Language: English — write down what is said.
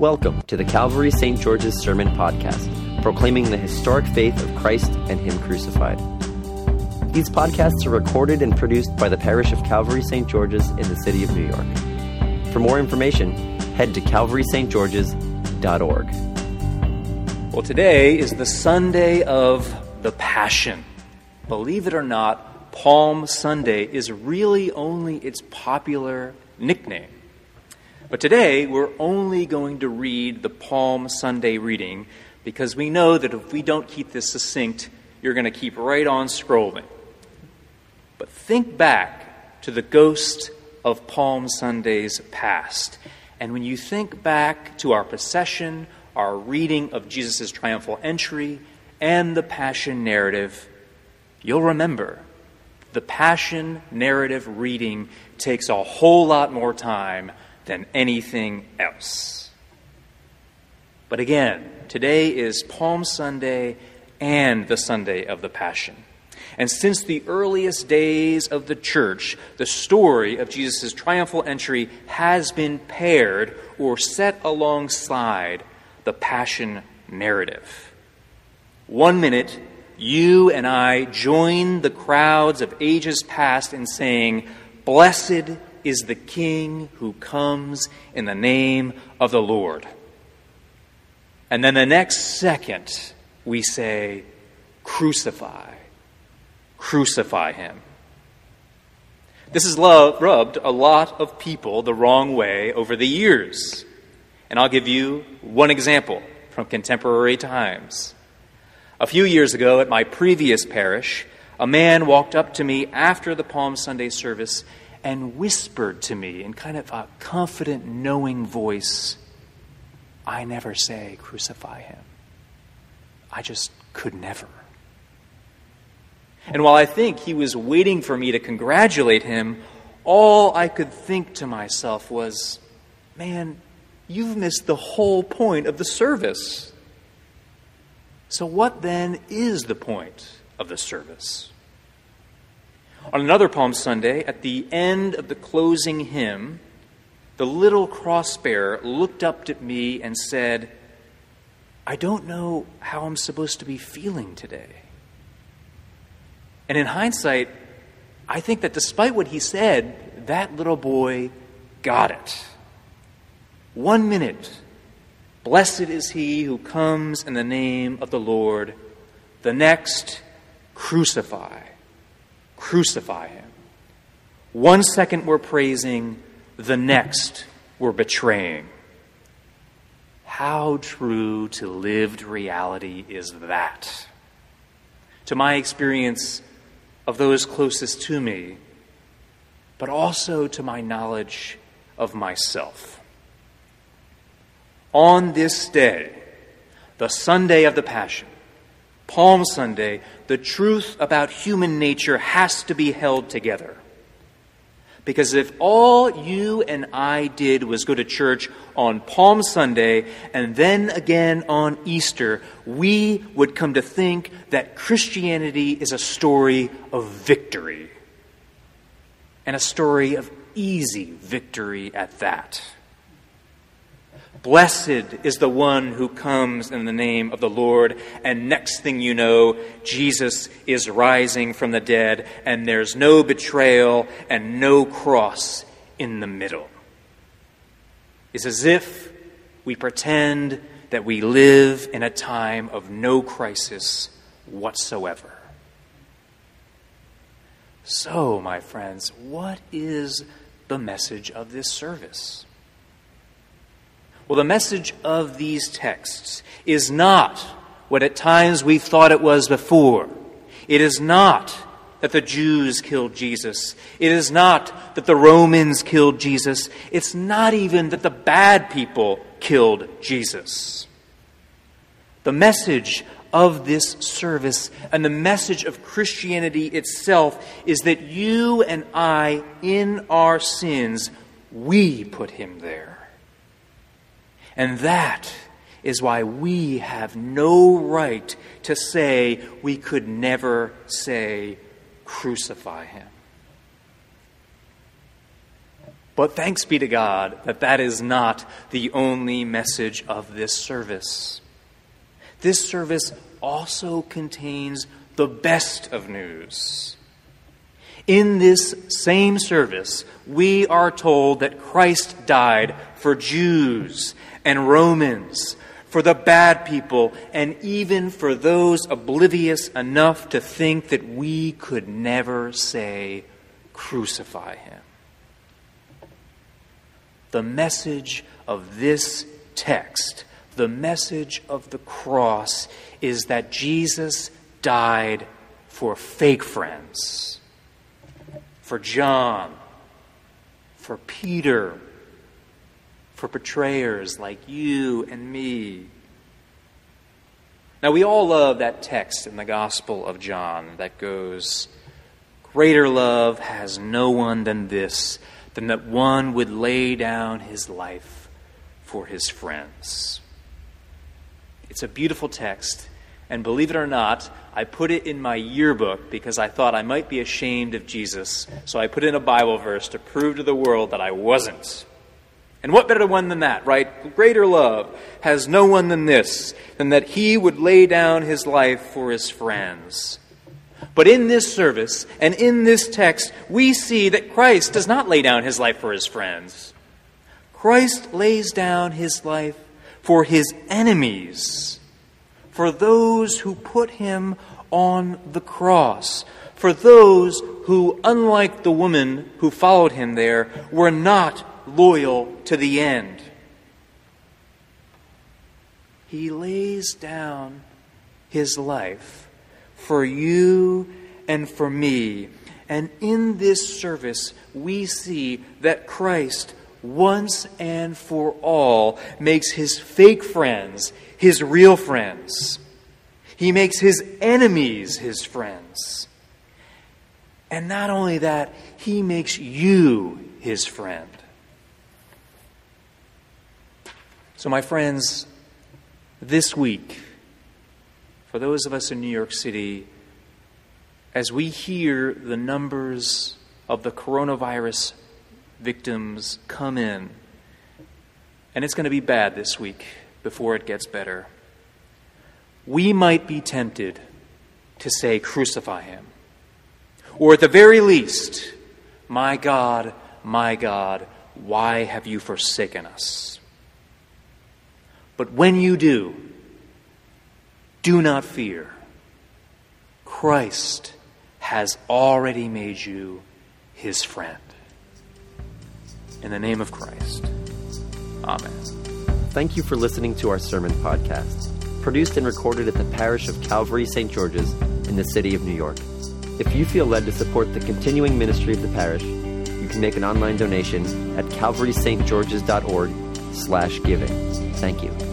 Welcome to the Calvary St. George's Sermon Podcast, proclaiming the historic faith of Christ and Him crucified. These podcasts are recorded and produced by the parish of Calvary St. George's in the city of New York. For more information, head to calvarystgeorges.org. Well, today is the Sunday of the Passion. Believe it or not, Palm Sunday is really only its popular nickname. But today, we're only going to read the Palm Sunday reading because we know that if we don't keep this succinct, you're going to keep right on scrolling. But think back to the ghost of Palm Sunday's past. And when you think back to our procession, our reading of Jesus' triumphal entry, and the Passion narrative, you'll remember the Passion narrative reading takes a whole lot more time than anything else. But again, today is Palm Sunday and the Sunday of the Passion. And since the earliest days of the church, the story of Jesus' triumphal entry has been paired or set alongside the Passion narrative. One minute, you and I join the crowds of ages past in saying, Blessed is the King who comes in the name of the Lord. And then the next second, we say, Crucify, crucify him. This has rubbed a lot of people the wrong way over the years. And I'll give you one example from contemporary times. A few years ago at my previous parish, a man walked up to me after the Palm Sunday service and whispered to me in kind of a confident, knowing voice, I never say, crucify him. I just could never. And while I think he was waiting for me to congratulate him, all I could think to myself was, man, you've missed the whole point of the service. So, what then is the point of the service? On another Palm Sunday, at the end of the closing hymn, the little cross bearer looked up at me and said, I don't know how I'm supposed to be feeling today. And in hindsight, I think that despite what he said, that little boy got it. One minute, blessed is he who comes in the name of the Lord. The next, crucify. Crucify him. One second we're praising, the next we're betraying. How true to lived reality is that? To my experience of those closest to me, but also to my knowledge of myself. On this day, the Sunday of the Passion, Palm Sunday, the truth about human nature has to be held together. Because if all you and I did was go to church on Palm Sunday and then again on Easter, we would come to think that Christianity is a story of victory. And a story of easy victory at that. Blessed is the one who comes in the name of the Lord. And next thing you know, Jesus is rising from the dead, and there's no betrayal and no cross in the middle. It's as if we pretend that we live in a time of no crisis whatsoever. So, my friends, what is the message of this service? Well, the message of these texts is not what at times we thought it was before. It is not that the Jews killed Jesus. It is not that the Romans killed Jesus. It's not even that the bad people killed Jesus. The message of this service and the message of Christianity itself is that you and I, in our sins, we put him there. And that is why we have no right to say we could never say, crucify him. But thanks be to God that that is not the only message of this service. This service also contains the best of news. In this same service, we are told that Christ died for Jews and Romans, for the bad people, and even for those oblivious enough to think that we could never say, Crucify him. The message of this text, the message of the cross, is that Jesus died for fake friends, for John, for Peter, for betrayers like you and me. Now, we all love that text in the Gospel of John that goes, Greater love has no one than this, than that one would lay down his life for his friends. It's a beautiful text, and believe it or not, I put it in my yearbook because I thought I might be ashamed of Jesus. So I put in a Bible verse to prove to the world that I wasn't. And what better one than that, right? Greater love has no one than this, than that he would lay down his life for his friends. But in this service and in this text, we see that Christ does not lay down his life for his friends. Christ lays down his life for his enemies for those who put him on the cross, for those who, unlike the woman who followed him there, were not loyal to the end. He lays down his life for you and for me. And in this service, we see that Christ, once and for all, makes his fake friends his real friends. He makes his enemies his friends. And not only that, he makes you his friend. So, my friends, this week, for those of us in New York City, as we hear the numbers of the coronavirus victims come in, and it's going to be bad this week before it gets better. We might be tempted to say, Crucify him. Or at the very least, My God, my God, why have you forsaken us? But when you do, do not fear. Christ has already made you his friend. In the name of Christ, Amen. Thank you for listening to our sermon podcast, produced and recorded at the parish of Calvary St. George's in the city of New York. If you feel led to support the continuing ministry of the parish, you can make an online donation at calvarystgeorges.org slash giving. Thank you.